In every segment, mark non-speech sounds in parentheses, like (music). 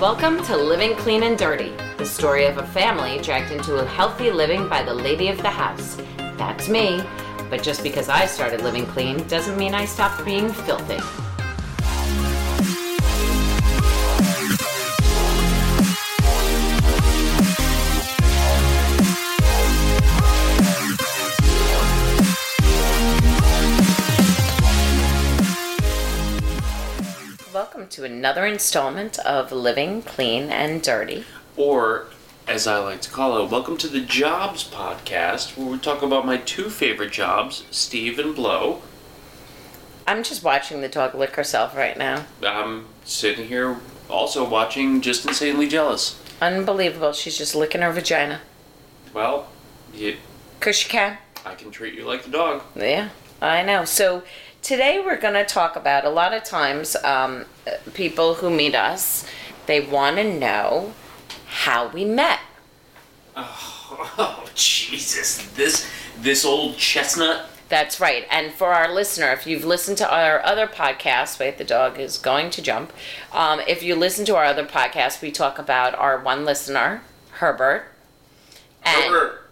Welcome to Living Clean and Dirty, the story of a family dragged into a healthy living by the lady of the house. That's me. But just because I started living clean doesn't mean I stopped being filthy. To another installment of Living Clean and Dirty. Or, as I like to call it, welcome to the Jobs Podcast, where we talk about my two favorite jobs, Steve and Blow. I'm just watching the dog lick herself right now. I'm sitting here also watching Just Insanely Jealous. Unbelievable. She's just licking her vagina. Well, you, Cause she can. I can treat you like the dog. Yeah, I know. So today we're going to talk about a lot of times um, people who meet us, they want to know how we met. (laughs) Oh, Jesus. This, this old chestnut. That's right. And for our listener, if you've listened to our other podcast, wait, the dog is going to jump. Um, if you listen to our other podcast, we talk about our one listener, Herbert. And Herbert,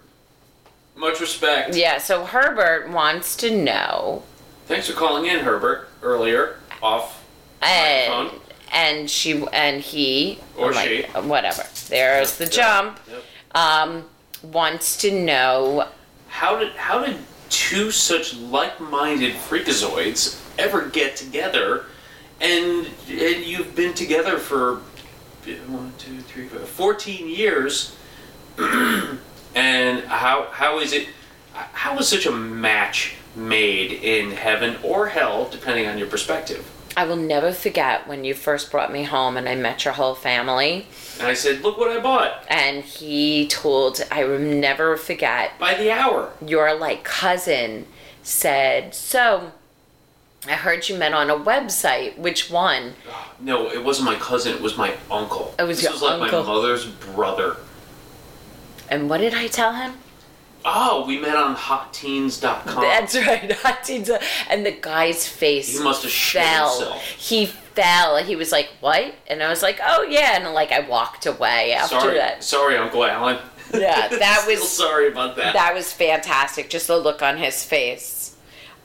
much respect. yeah, so Herbert wants to know Thanks for calling in, Herbert, earlier, off and Microphone. and she and he Or like, she. whatever. There's the jump. Yep. Um, wants to know How did how did two such like-minded freakazoids ever get together? And and you've been together for one, two, three, four, 14 years. (clears throat) and how how is it? How is such a match made in heaven or hell, depending on your perspective? I will never forget when you first brought me home and I met your whole family. And I said, "Look what I bought And he told, I will never forget, by the hour." your like cousin said, So I heard you met on a website. Which one? (sighs) No, it wasn't my cousin. It was my uncle. It was this your was like uncle. my mother's brother. And what did I tell him? Oh, we met on HotTeens.com. That's right, (laughs) Hot Teens. And the guy's face He must have fell. himself. He fell. He was like, "What?" And I was like, "Oh yeah." And like I walked away after sorry, that. sorry, Uncle Alan. Yeah, that (laughs) was- sorry about that. That was fantastic. Just the look on his face.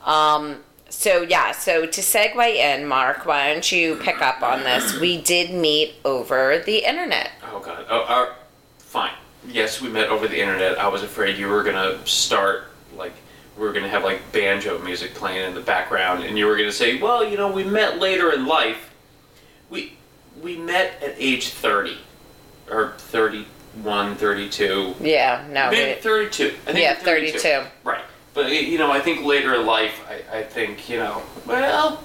Um. So yeah. So to segue in, Mark, why don't you pick up on this? We did meet over the internet. oh God. Oh, uh, fine. Yes, we met over the internet. I was afraid you were gonna start like we were gonna have like banjo music playing in the background, and you were gonna say, "Well, you know, we met later in life. We we met at age thirty, or 31, 32. Yeah. No. Maybe we- 32. I think Yeah, 32. 32. Right. But, you know, I think later in life, I, I think, you know, well,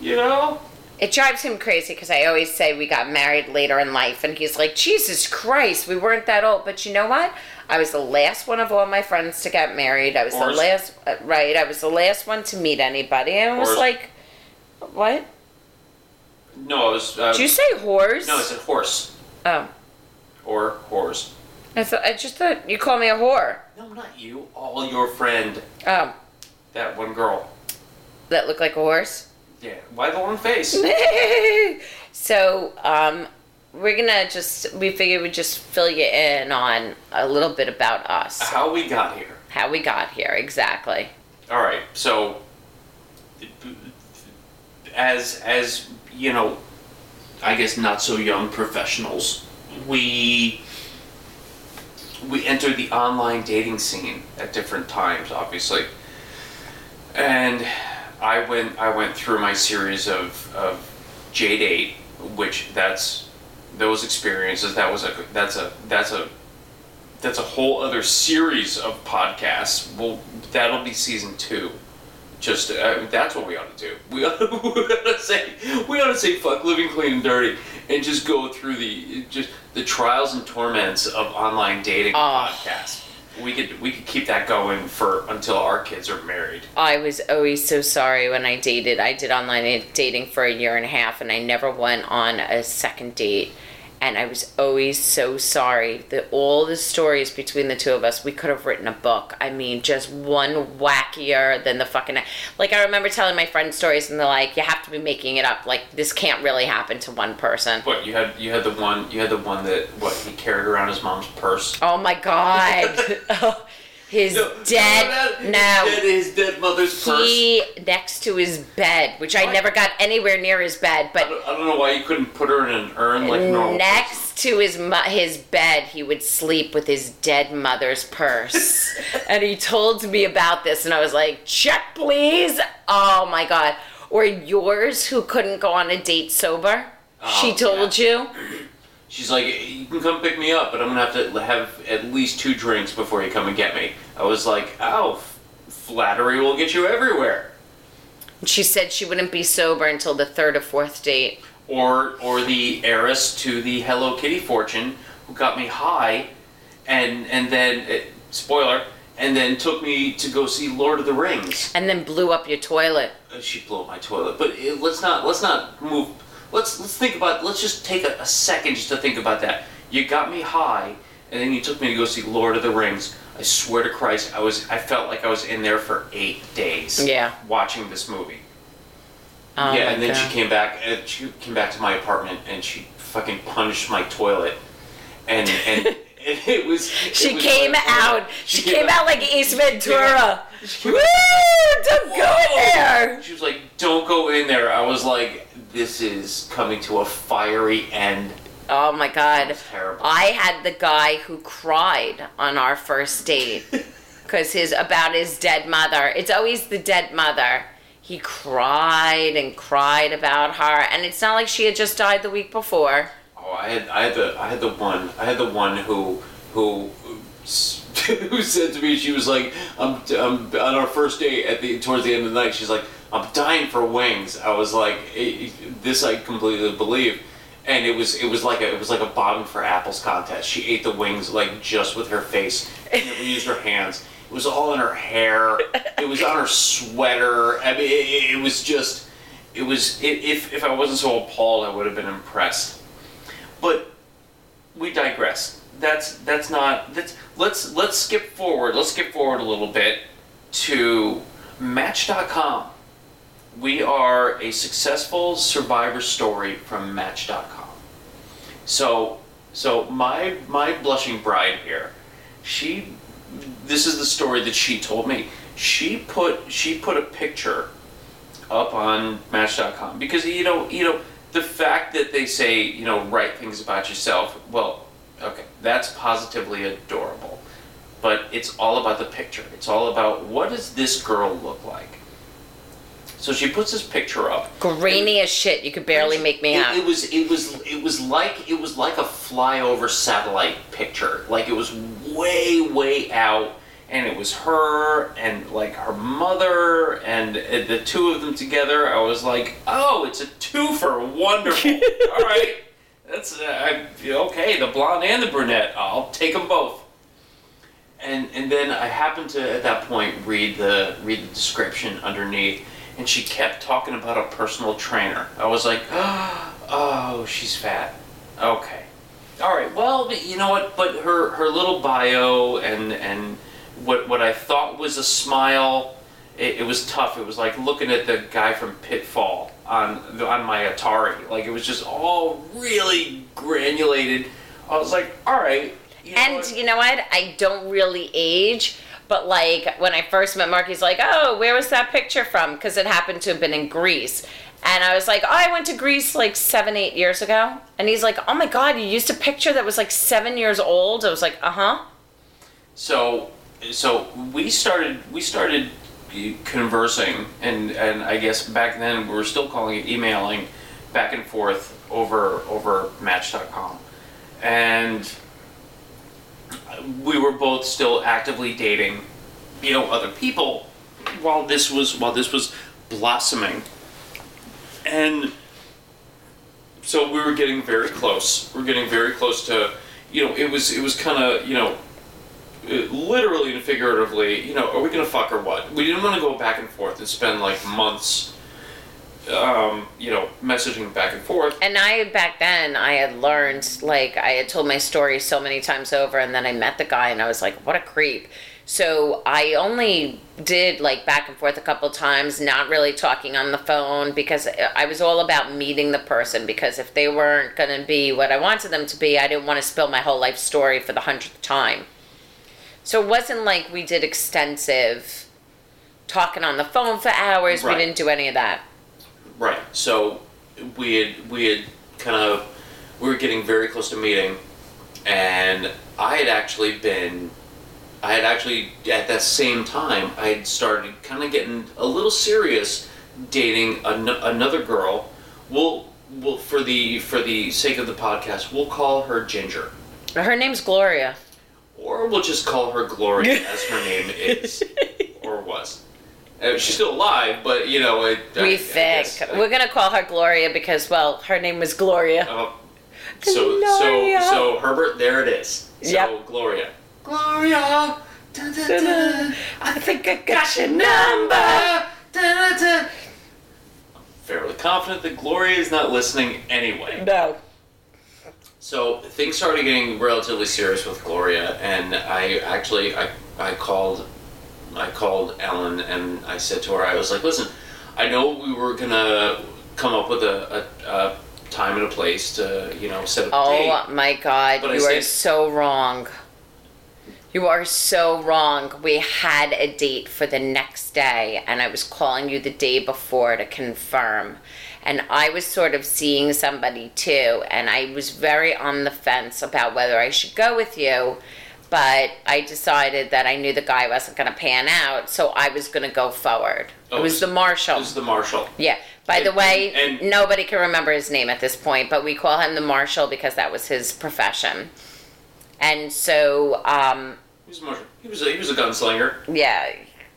you know, It drives him crazy because I always say we got married later in life, and he's like, Jesus Christ, we weren't that old. But you know what? I was the last one of all my friends to get married. I was the last, uh, right? I was the last one to meet anybody, and it was like, what? no, I was. Uh, Did you say whores? no, I said horse. Oh, Or horse. I thought I just thought you called me a whore. No, not you. All your friend. Oh, That one girl. that looked like a horse. Yeah. Why the long face? (laughs) so, um, we're gonna just we figured we'd just fill you in on a little bit about us, How we got here. how we got here exactly. All right. So, as as you know, I guess not so young professionals, we we entered the online dating scene at different times, obviously, and I went I went through my series of of JDate, which that's those experiences. That was a that's a that's a that's a whole other series of podcasts. Well, that'll be season two. Just uh, that's what we ought to do. We ought, (laughs) we ought to say we ought to say fuck living clean and dirty, and just go through the just the trials and torments of online dating Oh. podcasts. We could we could keep that going for until our kids are married. I was always so sorry when I dated. I did online dating for a year and a half, and I never went on a second date. And I was always so sorry that all the stories between the two of us, we could have written a book. I mean, just one wackier than the fucking. Like, I remember telling my friends stories, and they're like, you have to be making it up. Like, this can't really happen to one person. What you had? You had the one. You had the one that what he carried around his mom's purse. Oh my God. (laughs) Oh, his dead. No. dead, his dead mother's purse. He next to his bed, which I never got anywhere near his bed, I but don't, I don't know why you couldn't put her in an urn like normal. next to his mo- his bed, he would sleep with his dead mother's purse. (laughs) and he told me about this, and I was like, "Check, please." Oh my god. Or yours, who couldn't go on a date sober. Oh, she Oh, told you. She's like, you can come pick me up, but I'm gonna have to have at least two drinks before you come and get me. I was like, oh, f- flattery will get you everywhere. She said she wouldn't be sober until the third or fourth date. Or, or the heiress to the Hello Kitty fortune who got me high, and and then eh, spoiler, and then took me to go see Lord of the Rings. And then blew up your toilet. Uh, She blew up my toilet, but eh, let's not let's not move. Let's let's think about. Let's just take a, a second just to think about that. You got me high, and then you took me to go see Lord of the Rings. I swear to Christ, I was I felt like I was in there for eight days. Yeah. Watching this movie. Oh yeah, and then she came back. And she came back to my apartment, and she fucking punched my toilet, and and. (laughs) It was. She was came like- out. She, came out like Ace Ventura. Woo! Don't go in there. She was like, "Don't go in there." I was like, "This is coming to a fiery end." Oh my god. terrible. I had the guy who cried on our first date (laughs) because his about his dead mother. It's always the dead mother. He cried and cried about her, and it's not like she had just died the week before. Oh, I had, I had the, I had the one, I had the one who, who, (laughs) who said to me, she was like, I'm, I'm on our first date at the towards the end of the night. She's like, I'm dying for wings. I was like, "Eh, this I completely believe. And it was, it was like a, it was like a bottom for apples contest. She ate the wings like just with her face. She never used her hands. It was all in her hair. It was on her sweater. I mean, it, it was just, it was. i if if I wasn't so appalled, I would have been impressed. But we digress. That's that's not that's let's let's skip forward. Let's skip forward a little bit to match.com. We are a successful survivor story from match.com. So so my my blushing bride here, she this is the story that she told me. She put she put a picture up on match.com because you know you know the fact that they say you know write things about yourself well okay that's positively adorable but it's all about the picture it's all about what does this girl look like so she puts this picture up Grainy as shit. You could barely make me it, out. it was it was it was like it was like a flyover satellite picture. Like it was way way out, and it was her and like her mother and uh, the two of them together. I was like, oh, it's a twofer, wonderful. (laughs) All right, that's uh, I, okay. The blonde and the brunette, I'll take them both. And and then I happened to at that point read the read the description underneath, and she kept talking about a personal trainer. I was like, (gasps) oh, she's fat. Okay, all right. Well, you know what? But her her little bio and and what what I thought was a smile, it, it was tough. It was like looking at the guy from Pitfall on the- on my Atari. Like it was just all really granulated. I was like, all right. You know And what? you know what? I don't really age, but like when I first met Mark, he's like, "Oh, where was that picture from?" Because it happened to have been in Greece, and I was like, "Oh, I went to Greece like seven, eight years ago." And he's like, "Oh my God, you used a picture that was like seven years old." I was like, "Uh huh." So, so we started we started conversing, and and I guess back then we were still calling it emailing, back and forth over over Match.com, and we were both still actively dating, you know, other people, while this was while this was blossoming, and so we were getting very close. We're getting very close to, you know, it was it was kind of you know literally and figuratively, you know, are we gonna fuck or what? We didn't want to go back and forth and spend like months um, you know, messaging back and forth. And I back then I had learned like I had told my story so many times over, and then I met the guy, and I was like, what a creep. So I only did like back and forth a couple times, not really talking on the phone because I was all about meeting the person. Because if they weren't going to be what I wanted them to be, I didn't want to spill my whole life story for the hundredth time. So it wasn't like we did extensive talking on the phone for hours. Right. We didn't do any of that. Right. So we had we had kind of we were getting very close to meeting, and I had actually been. I had actually at that same time I had started kind of getting a little serious, dating an- another girl. We'll, we'll for the for the sake of the podcast, we'll call her Ginger, Her name's Gloria. Or we'll just call her Gloria (laughs) as her name is or was. Uh, she's still alive, but you know it. I- I We think guess- we're gonna call her Gloria because, well, her name was Gloria. Uh, so so Gloria. so Herbert, there it is. So Yep. Gloria. Gloria. dun, dun, dun, I think I got your number. I'm fairly confident that Gloria is not listening anyway. No. So things started getting relatively serious with Gloria, and I actually I, I called I called Ellen and I said to her I was like, listen, I know we were gonna come up with a, a, a time and a place to you know set up a oh date. Oh my God, I you are said- so wrong. You are so wrong. We had a date for the next day, and I was calling you the day before to confirm. And I was sort of seeing somebody too, and I was very on the fence about whether I should go with you. But I decided that I knew the guy wasn't going to pan out, so I was going to go forward. Oh, it was the marshal. This is the marshal. Yeah. By the And- way, and- nobody can remember his name at this point, but we call him the marshal because that was his profession. And so, um, He was a marshal. He was a, he was a gunslinger. yeah,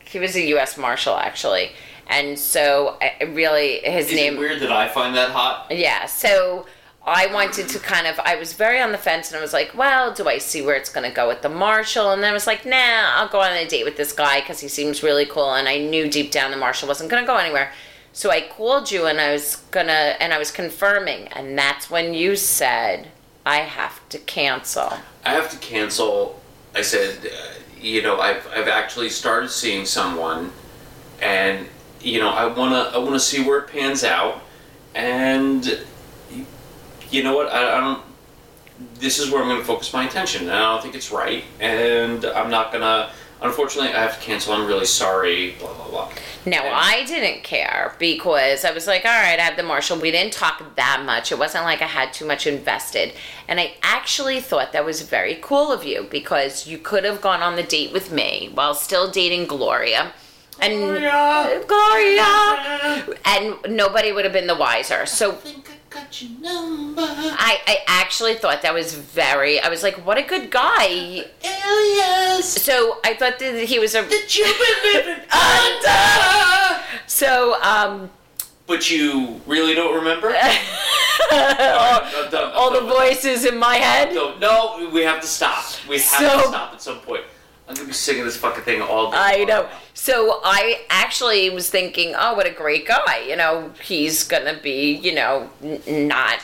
he was a U.S. marshal actually. And so, I- really, his Is name. it weird that I find that hot? Yeah, so I wanted to kind of, I was very on the fence and I was like, well, do I see where it's going to go with the marshal? And then I was like, nah, I'll go on a date with this guy because he seems really cool. And I knew deep down the marshal wasn't going to go anywhere. So I called you and I was to, and I was confirming. And that's when you said, I have to cancel. I have to cancel. I said, uh, you know, I've, I've actually started seeing someone, and you know, I wanna I wanna see where it pans out, and you know what, I, I don't. This is where I'm gonna focus my attention, and I don't think it's right, and I'm not gonna. Unfortunately, I have to cancel. I'm really sorry. Blah blah blah. No, And- I didn't care because I was like, all right, I have the Marshall. We didn't talk that much. It wasn't like I had too much invested. And I actually thought that was very cool of you because you could have gone on the date with me while still dating Gloria. And Gloria. Gloria! And nobody would have been the wiser. So I got your number. I, I actually thought that was very, I was like, what a good guy. Alias So I thought that he was a. that you've been living (laughs) under. So, um, But you really don't remember? (laughs) all, I'm all the done voices in my head. No, no, we have to stop. We have So- to stop at some point. I'm gonna be singing this fucking thing all day. I know. So I actually was thinking, oh, what a great guy. You know, he's gonna be, you know, n- not.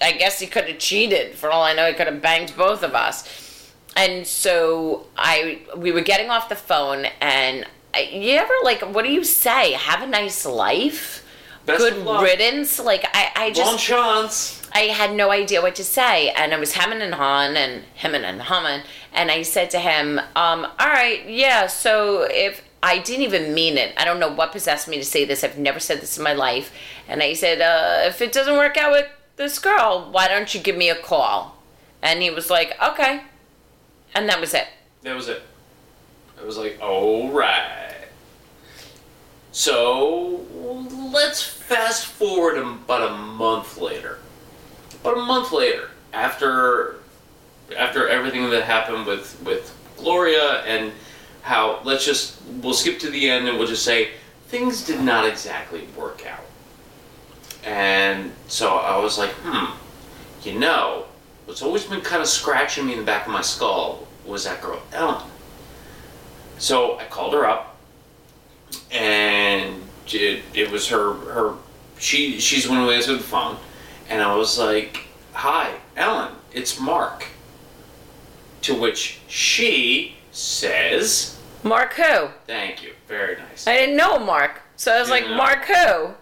I guess he could have cheated. For all I know, he could have banged both of us. And so I, we were getting off the phone, and I, you ever like, what do you say? Have a nice life. Best Good of luck. riddance. Like I, I just. Long chance. I had no idea what to say, and I was hemming and hawing and hemming and humming, and I said to him, um, "All right, yeah. So if I didn't even mean it, I don't know what possessed me to say this. I've never said this in my life." And I said, uh, "If it doesn't work out with this girl, why don't you give me a call?" And he was like, "Okay," and that was it. That was it. I was like, all right. So let's fast forward about a month later. About a month later, after after everything that happened with with Gloria and how let's just we'll skip to the end and we'll just say things did not exactly work out. And so I was like, hmm, you know, what's always been kind of scratching me in the back of my skull was that girl Ellen. So I called her up, and it, it was her her she she's the one who answered the phone, and I was like, "Hi, Ellen, it's Mark." To which she says, Mark who? "Thank you, very nice." I didn't know Mark. So I was like, know. Mark who?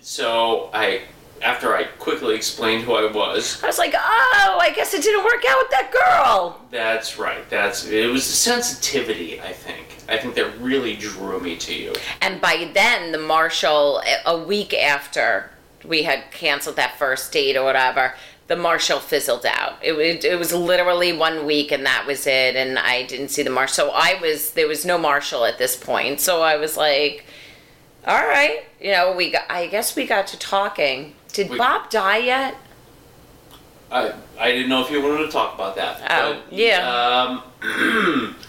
So I, after I quickly explained who I was, I was like, oh, I guess it didn't work out with that girl. that's right. That's it was the sensitivity. I think. I think that really drew me to you. And by then, the marshal, a week after we had canceled that first date or whatever, the marshal fizzled out. It, was it was literally one week and that was it. And I didn't see the marshal. So I was, there was no marshal at this point. So I was like, all right. You know, we got, I guess we got to talking. Did We- Bob die yet? I I didn't know if you wanted to talk about that. Oh, but, yeah. Um, (clears throat)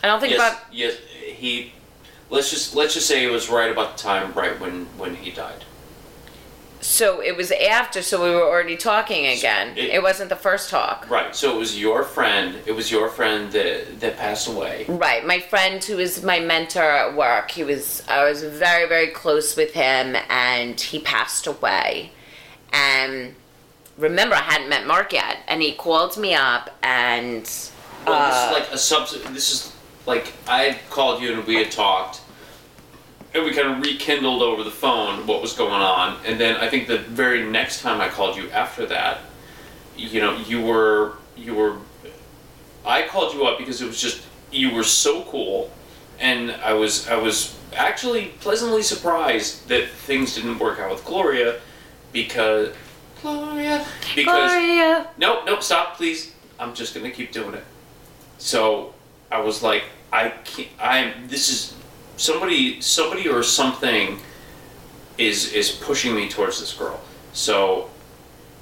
I don't think yes, Bob, yes, he. Let's just let's just say it was right about the time right when when he died. So it was after, so we were already talking again. it- it wasn't the first talk. Right. So it was your friend. It was your friend that that passed away. Right, my friend who is my mentor at work. He was I was very very close with him, and he passed away. And remember, I hadn't met Mark yet, and he called me up, and Well, uh, this is like a sub. This is like I had called you and we had talked, and we kind of rekindled over the phone what was going on. And then I think the very next time I called you after that, you know, you were you were. I called you up because it was just you were so cool, and I was I was actually pleasantly surprised that things didn't work out with Gloria, because Gloria because. Gloria. Nope, nope, stop, please. I'm just gonna keep doing it. So I was like, I can't. I'm. This is somebody, somebody or something is is pushing me towards this girl. So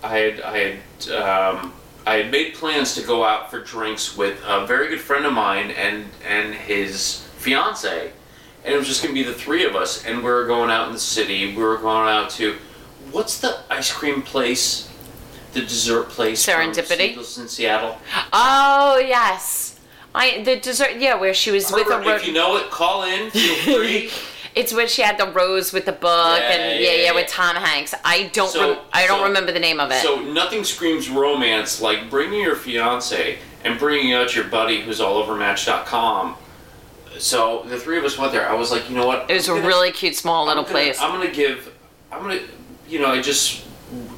I had I had um, I had made plans to go out for drinks with a very good friend of mine and and his fiance, and it was just gonna be the three of us. And we were going out in the city. We were going out to what's the ice cream place? The dessert place. Serendipity? In Seattle. Oh yes, I the dessert. Yeah, where she was with a ro- if you know it, call in. Feel free. (laughs) It's where she had the rose with the book, Yeah, and yeah, yeah, yeah, yeah. with Tom Hanks. I don't, So- rem- I don't so- remember the name of it. So nothing screams romance like bringing your fiance and bringing out your buddy who's all over Match.com. So the three of us went there. I was like, you know what? it was I'm a gonna- really cute, small I'm little gonna- place. I'm gonna give. I'm gonna. You know, I just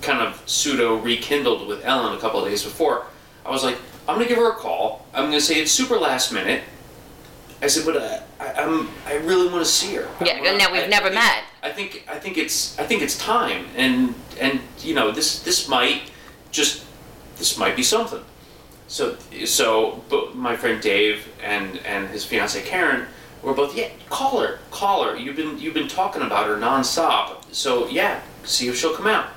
kind of pseudo rekindled with Ellen a couple of days before. I was like, I'm gonna give her a call. I'm gonna say it's super last minute. I said, but uh, I, I'm. I really want to see her. Yeah, wanna- now we've I- never I think- met. I think. I think it's. I think it's time. And and you know this this might just this might be something. So so but my friend Dave and and his fiance Karen were both yeah call her call her you've been you've been talking about her nonstop so yeah see if she'll come out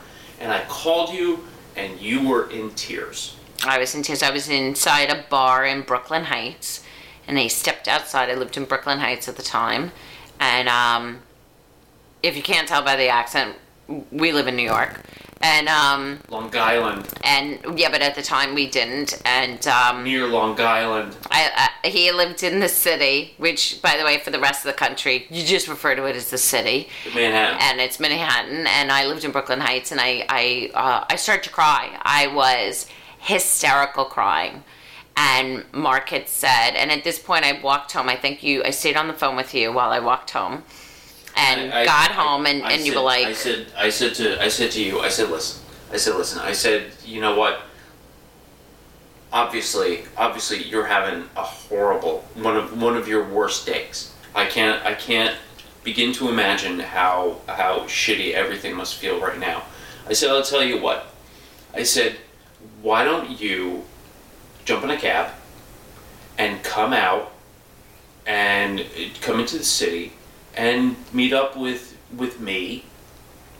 and I called you and you were in tears I was in tears. I was inside a bar in Brooklyn Heights, and I stepped outside. I lived in Brooklyn Heights at the time, and um, if you can't tell by the accent, we live in New York, and um, Long Island and yeah, but at the time we didn't, and um, near Long Island I, I, he lived in the city, which, by the way, for the rest of the country, you just refer to it as the city, Manhattan and it's Manhattan. And I lived in Brooklyn Heights, and I, I, uh, I started to cry. I was hysterical crying. And Mark had said, and at this point, I walked home. I think you, I stayed on the phone with you while I walked home, and I- I- got home, and, I and you said- were like, I said, I said to, I said to you, I said, listen, I said, listen, I said, you know what? Obviously, obviously, you're having a horrible one of one of your worst days. I can't, I can't begin to imagine how how shitty everything must feel right now. I said, I'll tell you what. I said, why don't you jump in a cab and come out and come into the city and meet up with with me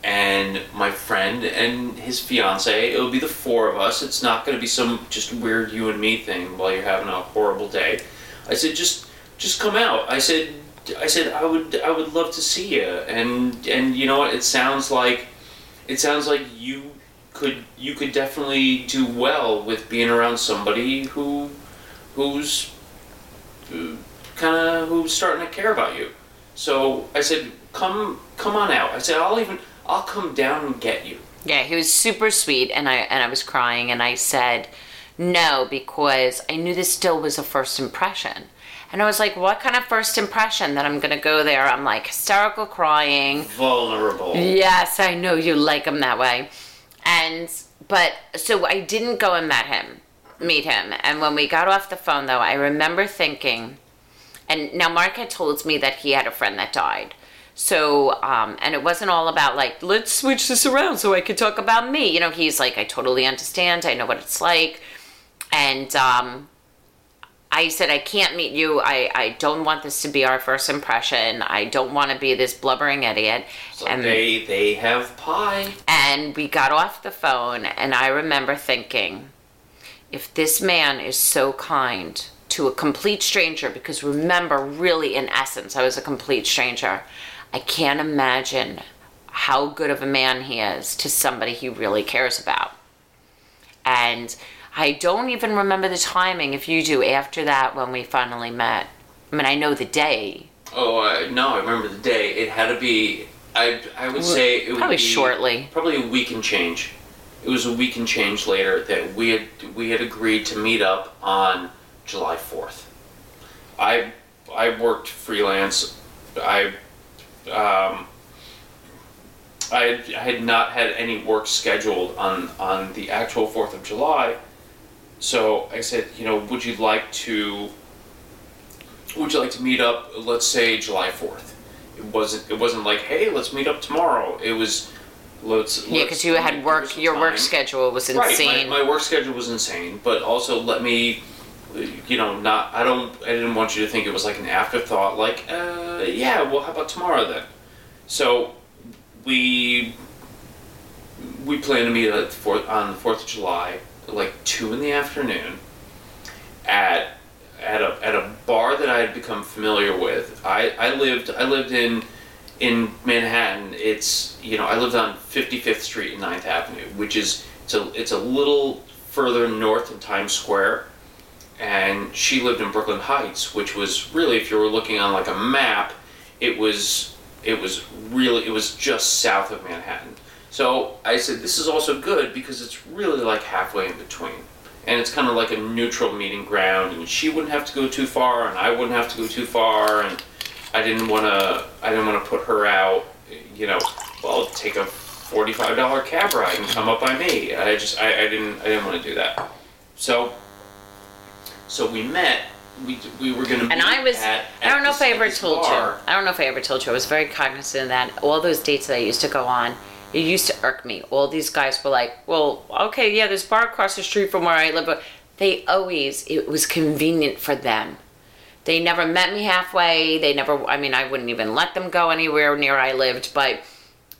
and my friend and his fiance. It'll be the four of us. It's not going to be some just weird you and me thing while you're having a horrible day. I said just just come out. I said I said I would I would love to see you and and you know what it sounds like it sounds like you could you could definitely do well with being around somebody who who's kind of who's starting to care about you. So I said, come come on out. I said, I'll even I'll come down and get you. Yeah, he was super sweet, and I and I was crying, and I said no because I knew this still was a first impression, and I was like, what kind of first impression that I'm gonna go there? I'm like hysterical crying. Vulnerable. Yes, I know you like him that way, and but so I didn't go and met him, meet him, and when we got off the phone though, I remember thinking, and now Mark had told me that he had a friend that died. So, um, and it wasn't all about like, let's switch this around so I could talk about me. You know, he's like, I totally understand. I know what it's like. And um, I said, I can't meet you. I, I don't want this to be our first impression. I don't want to be this blubbering idiot. So they they have pie. And we got off the phone, and I remember thinking, if this man is so kind to a complete stranger, because remember, really, in essence, I was a complete stranger, I can't imagine how good of a man he is to somebody he really cares about. And I don't even remember the timing, if you do, after that when we finally met. I mean, I know the day. Oh uh, no, I remember the day. It had to be. I I would say it would Probably be shortly. Probably a week and change. It was a week and change later that we had we had agreed to meet up on July fourth. I I worked freelance. I um, I had, I had not had any work scheduled on on the actual Fourth of July, so I said, you know, would you like to would you like to meet up? Let's say July Fourth. It wasn't. It wasn't like, hey, let's meet up tomorrow. It was, let's. Yeah, because you had work, your work schedule was Right, insane. my, my work schedule was insane, but also let me, you know, not. I don't. I didn't want you to think it was like an afterthought. Like, uh, yeah, well, how about tomorrow then? So, we we plan to meet at the fourth, on the Fourth of July, like two in the afternoon, at at a at a bar that I had become familiar with. I, I lived I lived in in Manhattan. It's you know I lived on 55th Street and 9th Avenue, which is it's a it's a little further north in Times Square. And she lived in Brooklyn Heights, which was really, if you were looking on like a map, it was it was really it was just south of Manhattan. So I said this is also good because it's really like halfway in between and it's kind of like a neutral meeting ground and she wouldn't have to go too far and i wouldn't have to go too far and i didn't want to i didn't want to put her out you know well take a $45 cab ride and come up by me i just i, I didn't i didn't want to do that so so we met we, we were going to and I was, at, I don't know at if I ever told bar. you. I don't know if I ever told you. I was very cognizant of that. All those dates that I used to go on, it used to irk me. All these guys were like, well, okay, yeah, there's a bar across the street from where I live, but they always, it was convenient for them. They never met me halfway. They never, I mean, I wouldn't even let them go anywhere near I lived, but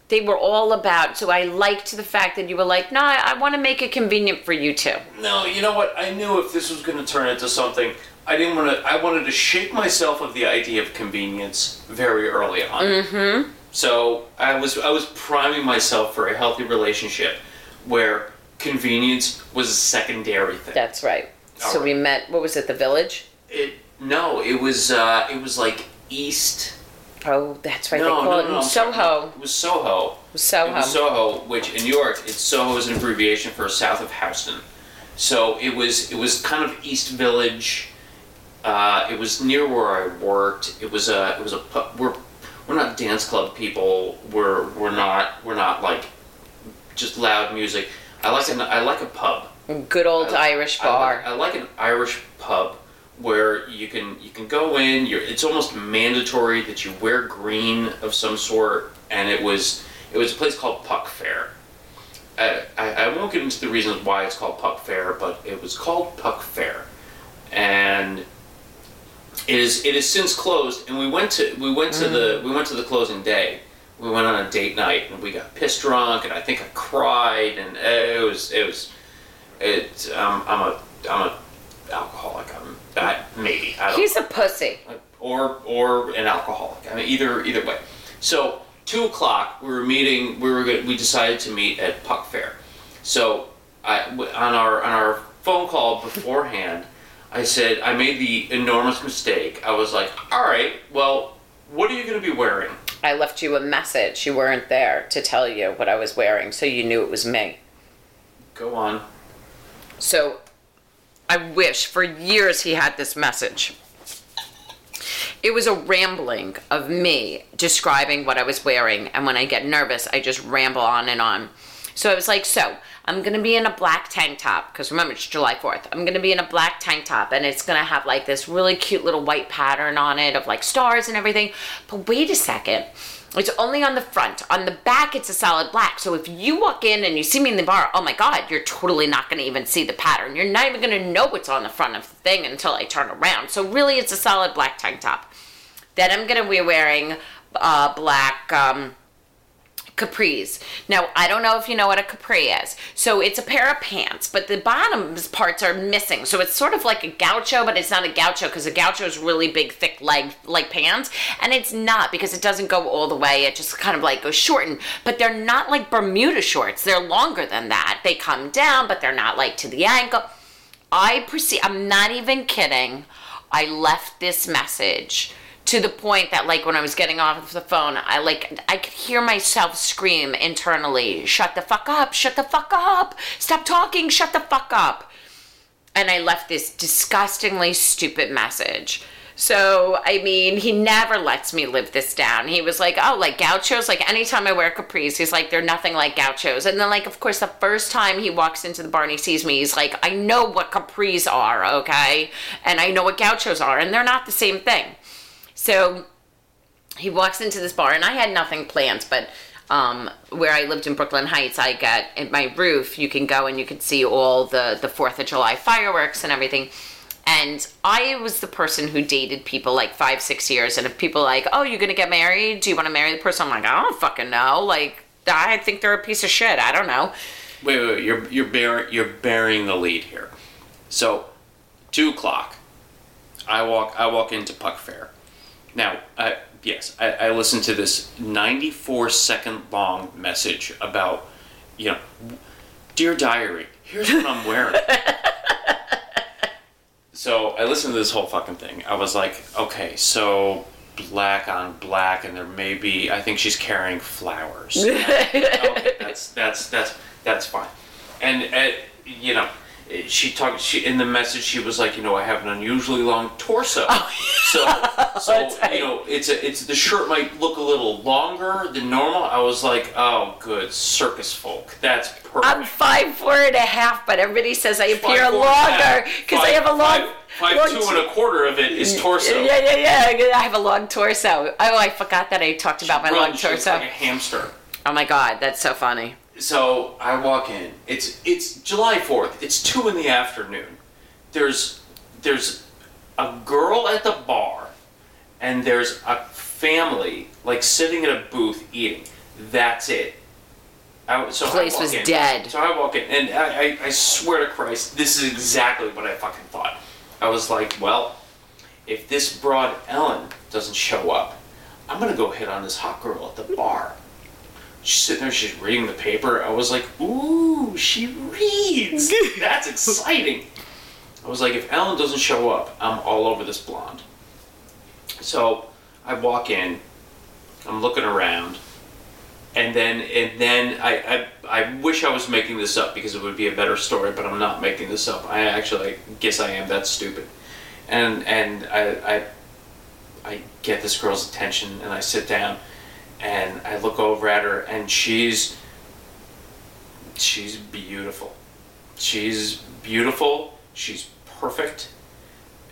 they were all about, so I liked the fact that you were like, no, I, I want to make it convenient for you too. No, you know what? I knew if this was going to turn into something, I didn't want to. I wanted to shake myself of the idea of convenience very early on. Mm-hmm. So I was I was priming myself for a healthy relationship where convenience was a secondary thing. That's right. So All we met, what was it, the village? It no, it was uh, it was like East. Oh, that's right. no, they call no, it no, I'm sorry. Soho. It was Soho. Soho. It was Soho, which in New York, it's Soho is an abbreviation for south of Houston. So it was it was kind of East Village. Uh, it was near where I worked. It was a it was a we're we're not dance club people. We're we're not we're not like just loud music. I like an I like a pub. Good old I- Irish I bar. I like, an Irish pub where you can you can go in. You're, it's almost mandatory that you wear green of some sort, and it was it was a place called Puck Fair. I, I, I won't get into the reasons why it's called Puck Fair, but it was called Puck Fair, and it is it is since closed. And we went to we went to the we went to the closing day. We went on a date night, and we got pissed drunk, and I think I cried, and it was it was it. Um, I'm a I'm a alcoholic. I'm I, maybe I don't He's a pussy. or or an alcoholic. I mean, either either way. So two o'clock, we were meeting. We were we decided to meet at Puck Fair. So I on our on our phone call beforehand, I said I made the enormous mistake. I was like, all right, well, what are you going to be wearing? I left you a message. You weren't there to tell you what I was wearing, so you knew it was me. Go on. So I wish for years he had this message. It was a rambling of me describing what I was wearing, and when I get nervous, I just ramble on and on. So I was like, So I'm gonna be in a black tank top, because remember, it's July 4th. I'm gonna be in a black tank top, and it's gonna have like this really cute little white pattern on it of like stars and everything. But wait a second. It's only on the front. On the back, it's a solid black. So if you walk in and you see me in the bar, oh my God, you're totally not going to even see the pattern. You're not even going to know what's on the front of the thing until I turn around. So really, it's a solid black tank top. Then I'm going to be wearing uh, black um, capris. Now, I don't know if you know what a capri is. So it's a pair of pants, but the bottom parts are missing. So it's sort of like a gaucho, but it's not a gaucho because a gaucho is really big, thick leg like pants, and it's not because it doesn't go all the way. It just kind of like goes shortened. But they're not like Bermuda shorts. They're longer than that. They come down, but they're not like to the ankle. I perceive. I'm not even kidding. I left this message to the point that like when I was getting off the phone, I like I could hear myself scream internally, "Shut the fuck up! Shut the fuck up! Stop talking! Shut the fuck up!" And I left this disgustingly stupid message. So, I mean, he never lets me live this down. He was like, oh, like gauchos, like anytime I wear capris, he's like, they're nothing like gauchos. And then, like, of course, the first time he walks into the bar and he sees me, he's like, I know what capris are, okay? And I know what gauchos are, and they're not the same thing. So he walks into this bar, and I had nothing planned, but um, where I lived in Brooklyn Heights, I got at my roof. You can go and you can see all the the Fourth of July fireworks and everything. And I was the person who dated people like five, six years. And if people like, oh, you're gonna get married? Do you want to marry the person? I'm like, I don't fucking know. Like, I think they're a piece of shit. I don't know. Wait, wait, wait. You're you're bear, you're bearing the lead here. So, two o'clock. I walk I walk into Puck Fair. Now, I, yes, I, I listened to this 94 second long message about, you know, dear diary, here's what I'm wearing. (laughs) so I listened to this whole fucking thing. I was like, okay, so black on black, and there may be. I think she's carrying flowers. (laughs) okay, that's that's that's that's fine. And uh, you know, she talked. She in the message she was like, you know, I have an unusually long torso. Oh, So, (laughs) so right. you know, it's a, it's the shirt might look a little longer than normal. I was like, oh, good, circus folk. That's perfect. I'm five four and a half, but everybody says I appear Five, four longer because I have a long. five- five, long two and a quarter of it is torso. Yeah, yeah, yeah. I have a long torso. Oh, I forgot that I talked about my long torso. like a hamster. Oh my god, that's so funny. So I walk in. It's it's July fourth. It's two in the afternoon. There's there's a girl at the bar, and there's a family like sitting at a booth eating. That's it. I, so I Place was in. dead. So I walk in, and I, I, I swear to Christ, this is exactly what I fucking thought. I was like, well, if this broad Ellen doesn't show up, I'm gonna go hit on this hot girl at the bar. She's sitting there, she's reading the paper. I was like, ooh, she reads. (laughs) That's exciting. I was like, if Ellen doesn't show up, I'm all over this blonde. So I walk in, I'm looking around, and then and then I, I I wish I was making this up because it would be a better story, but I'm not making this up. I actually guess I am. That's stupid. And and I I, I get this girl's attention and I sit down and I look over at her and she's she's beautiful. She's beautiful. She's perfect.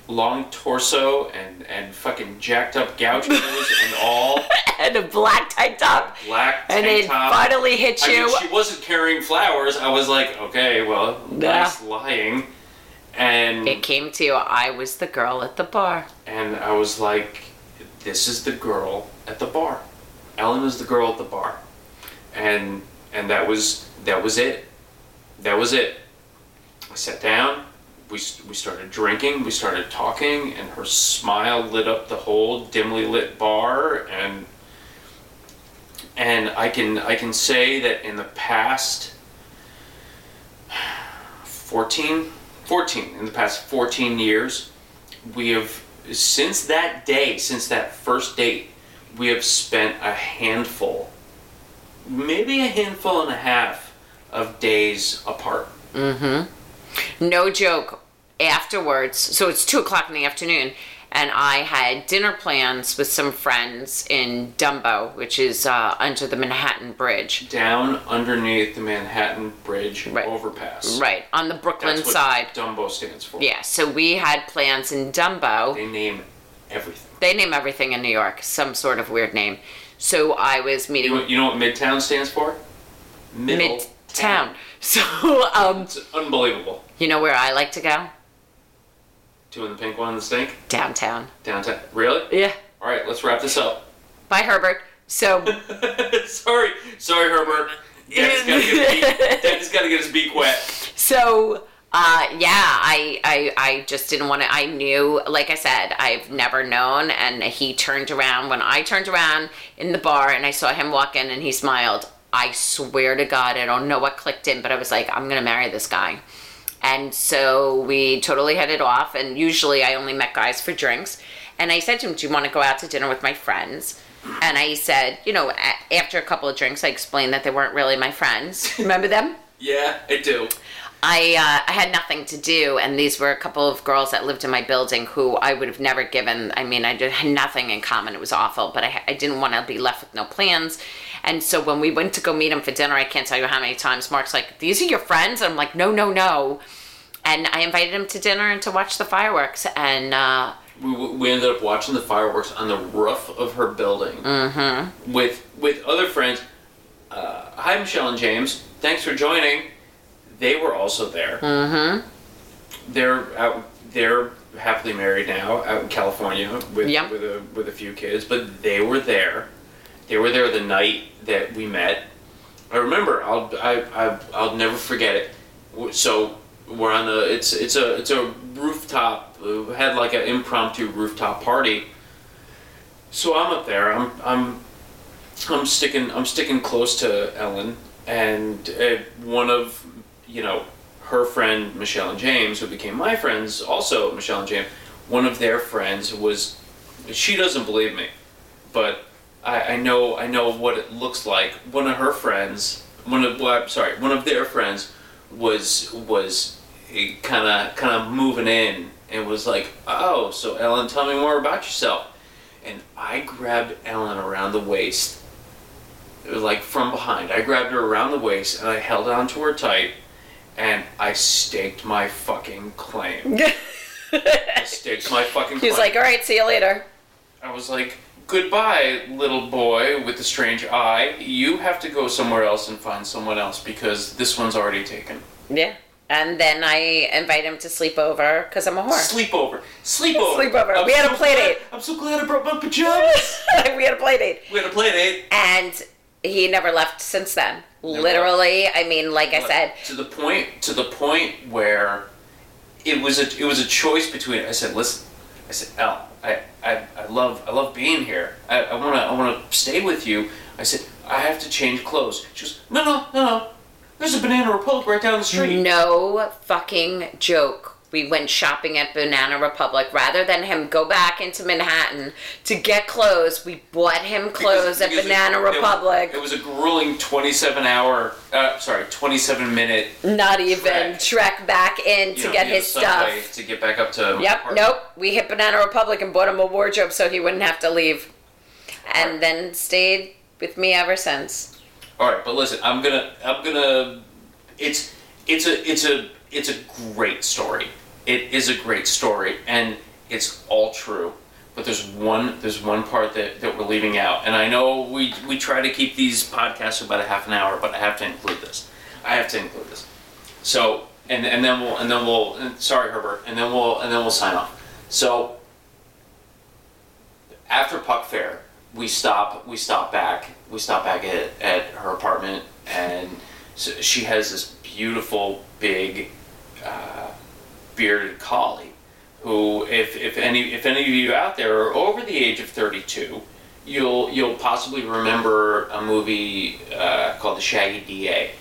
Long torso and and fucking jacked up gauchos (laughs) and all And a black tank top. black tank And it top. finally hit I you. mean, she wasn't carrying flowers. I was like, okay, well, nice lying. And it came to you. I was the girl at the bar. and I was like, this is the girl at the bar. Ellen was the girl at the bar. And and that was that was it. That was it. I sat down. We, we started drinking. We started talking, and her smile lit up the whole dimly lit bar. And and I can I can say that in the past 14, 14 in the past 14 years, we have since that day, since that first date, we have spent a handful, maybe a handful and a half of days apart. No joke. Afterwards, so it's two o'clock in the afternoon, and I had dinner plans with some friends in Dumbo, which is uh, under the Manhattan Bridge. Down underneath the Manhattan Bridge Right. overpass. Right, on the Brooklyn That's what side. Dumbo stands for. Yeah, so we had plans in Dumbo. They name everything. They name everything in New York, some sort of weird name. So I was meeting You know, you know what Midtown stands for? Middle Midtown. (laughs) So, um, It's unbelievable. you know where I like to go? Two in the pink, one in the stink. Downtown. Downtown. Really? Yeah. All right, let's wrap this up. Bye, Herbert. So, (laughs) sorry, sorry, Herbert. Daddy's got to get his beak. (laughs) Daddy's got to get his beak wet. so uh, yeah, I, I, I just didn't want to. I knew, like I said, I've never known. And he turned around when I turned around in the bar and I saw him walk in and he smiled. I swear to God, I don't know what clicked in, but I was like, I'm gonna marry this guy. And so we totally headed off. And usually I only met guys for drinks. And I said to him, Do you want to go out to dinner with my friends? And I said, You know, after a couple of drinks, I explained that they weren't really my friends. (laughs) Remember them? Yeah, I do. I uh, I had nothing to do, and these were a couple of girls that lived in my building who I would have never given. I mean, I did, had nothing in common. It was awful, but I, I didn't want to be left with no plans. And so when we went to go meet him for dinner, I can't tell you how many times Mark's like, "These are your friends," and I'm like, "No, no, no." And I invited him to dinner and to watch the fireworks, and uh, We, we ended up watching the fireworks on the roof of her building with with other friends. Uh, hi, Michelle and James. Thanks for joining. They were also there. Mm-hmm. They're out. They're happily married now out in California with Yep. with a with a few kids. But they were there. They were there the night that we met. I remember. I'll I, I I'll never forget it. So we're on the. It's it's a it's a rooftop. uh, had like an impromptu rooftop party. So I'm up there. I'm I'm I'm sticking I'm sticking close to Ellen and uh, one of you know her friend Michelle and James who became my friends also Michelle and James one of their friends was she doesn't believe me but I, I know I know what it looks like. One of her friends one of well, I'm sorry one of their friends was was kind of kind of moving in and was like oh so Ellen tell me more about yourself. And I grabbed Ellen around the waist it was like from behind. I grabbed her around the waist and I held on to her tight and I staked my fucking claim. (laughs) I staked my fucking claim. he's like, "All right, see you later." I was like, goodbye, little boy with the strange eye. You have to go somewhere else and find someone else because this one's already taken. Yeah. And then I invite him to sleep over because I'm a whore. Sleepover. Sleepover. Sleepover. We had a play glad- date. I'm so glad I brought my pajamas. (laughs) we had a play date. we had a play date. and he never left since then. Never. Literally, I mean, like I said, to the point to the point where it was a it was a choice between I said listen I said Al I, I, I love I love being here. I, I wanna I wanna stay with you. I said I have to change clothes. She goes no no no no. There's a Banana Republic right down the street. No fucking joke. We went shopping at Banana Republic rather than him go back into Manhattan to get clothes. We bought him clothes at Because Banana it- Republic. It, was a grueling 27 hour uh, sorry 27 minute Not even Trek. trek back in to you know, get his stuff. to get back up to Yep, nope. We hit Banana Republic and bought him a wardrobe so he wouldn't have to leave. And Right. then stayed with me ever since. All right, but listen, I'm gonna, I'm gonna. It's, it's a, it's a, it's a great story. It is a great story, and it's all true. But there's one, there's one part that, that we're leaving out, and I know we we try to keep these podcasts about a half an hour, but I have to include this. I have to include this. So, and and then we'll, and then we'll. And sorry, Herbert, and then we'll, and then we'll sign off. So, after Puck Fair, we stop. We stop back. We stop back at, at her apartment, and so she has this beautiful big uh, bearded collie. Who, if, if any if any of you out there are over the age of thirty two, you'll you'll possibly remember a movie uh, called The Shaggy DA.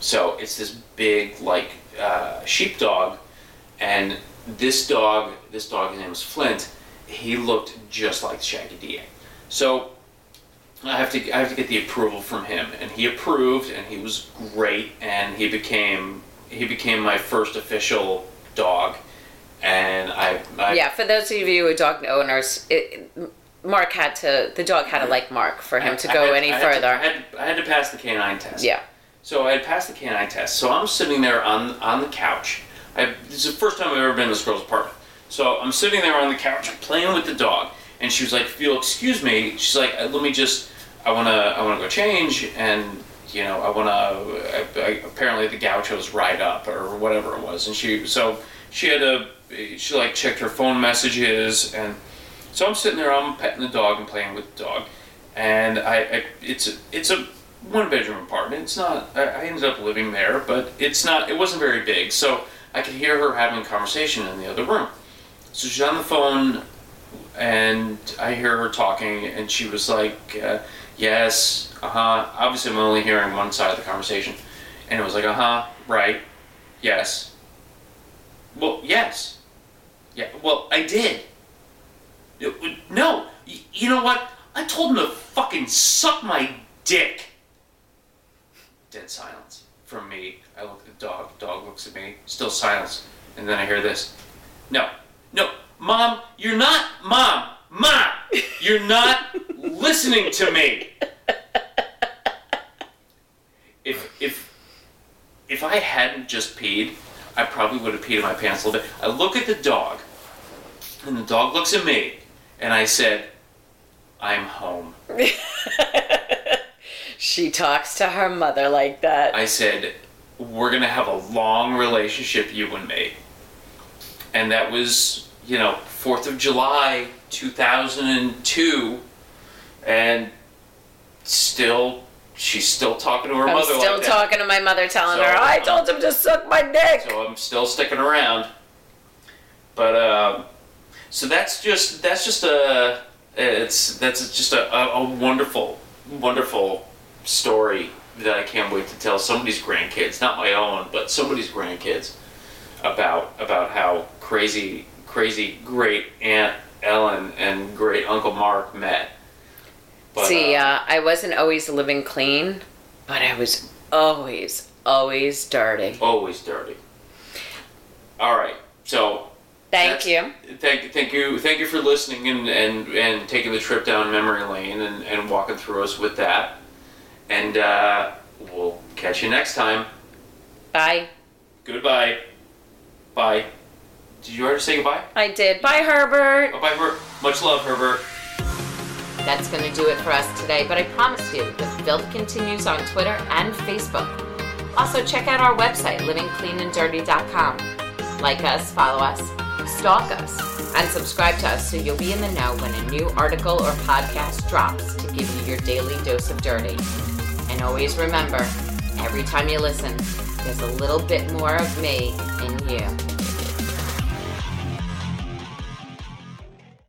So it's this big like uh, sheepdog, and this dog, this dog, his name was Flint. He looked just like the Shaggy DA. So I have to I have to get the approval from him, and he approved, and he was great, and he became he became my first official dog, and I, I Yeah, for those of you who are dog owners, it, Mark had to, the dog had to like Mark for him to I go had- any I had to- further. I had, I had to pass the canine test. yeah. So I had passed the canine test. So I'm sitting there on on the couch. I, this is the first time I've ever been in this girl's apartment. So I'm sitting there on the couch playing with the dog, and she was like, "If you'll excuse me," she's like, "Let me just, I wanna, I wanna go change, and you know, I wanna." I, I, apparently the gauchos ride up or whatever it was, and she so she had a she like checked her phone messages, and so I'm sitting there, I'm petting the dog and playing with the dog, and I, I it's a, it's a one bedroom apartment. It's not. I, I ended up living there, but it's not. It wasn't very big, so I could hear her having a conversation in the other room. So she's on the phone, and I hear her talking, and she was like, uh, "Yes, uh huh." Obviously, I'm only hearing one side of the conversation, and it was like, "Uh huh, right, yes." Well, yes, yeah. Well, I did. It no, y- you know what? I told him to fucking suck my dick. Dead silence from me. I look at the dog. Dog looks at me. Still silence. And then I hear this. No, no, mom, you're not, mom, mom, you're not (laughs) listening to me. If if if I hadn't just peed, I probably would have peed in my pants a little bit. I look at the dog, and the dog looks at me, and I said, "I'm home." (laughs) She talks to her mother like that. I said, "We're gonna have a long relationship, you and me." And that was, you know, Fourth of July, two thousand and two, and still, she's still talking to her I'm mother still like that. talking to my mother, telling So, her, I um, told him to suck my dick. so I'm still sticking around. But um, so that's just that's just a it's that's just a, a, a wonderful wonderful story that I can't wait to tell somebody's grandkids, not my own, but somebody's grandkids about about how crazy crazy great Aunt Ellen and great Uncle Mark met. But, See, uh, uh, I wasn't always living clean, but I was always, always dirty. always dirty. All right, so Thank you. Thank, thank you, thank you for listening and, and, and taking the trip down memory lane and, and walking through us with that. And uh, we'll catch you next time. Bye. Goodbye. Bye. Did you already say goodbye? I did. Bye, Herbert. Oh, bye, Herbert. Much love, Herbert. That's going to do it for us today, but I promise you, the filth continues on Twitter and Facebook. Also, check out our website, livingcleananddirty.com. Like us, follow us, stalk us, and subscribe to us so you'll be in the know when a new article or podcast drops to give you your daily dose of dirty. And always remember, every time you listen, there's a little bit more of me in you.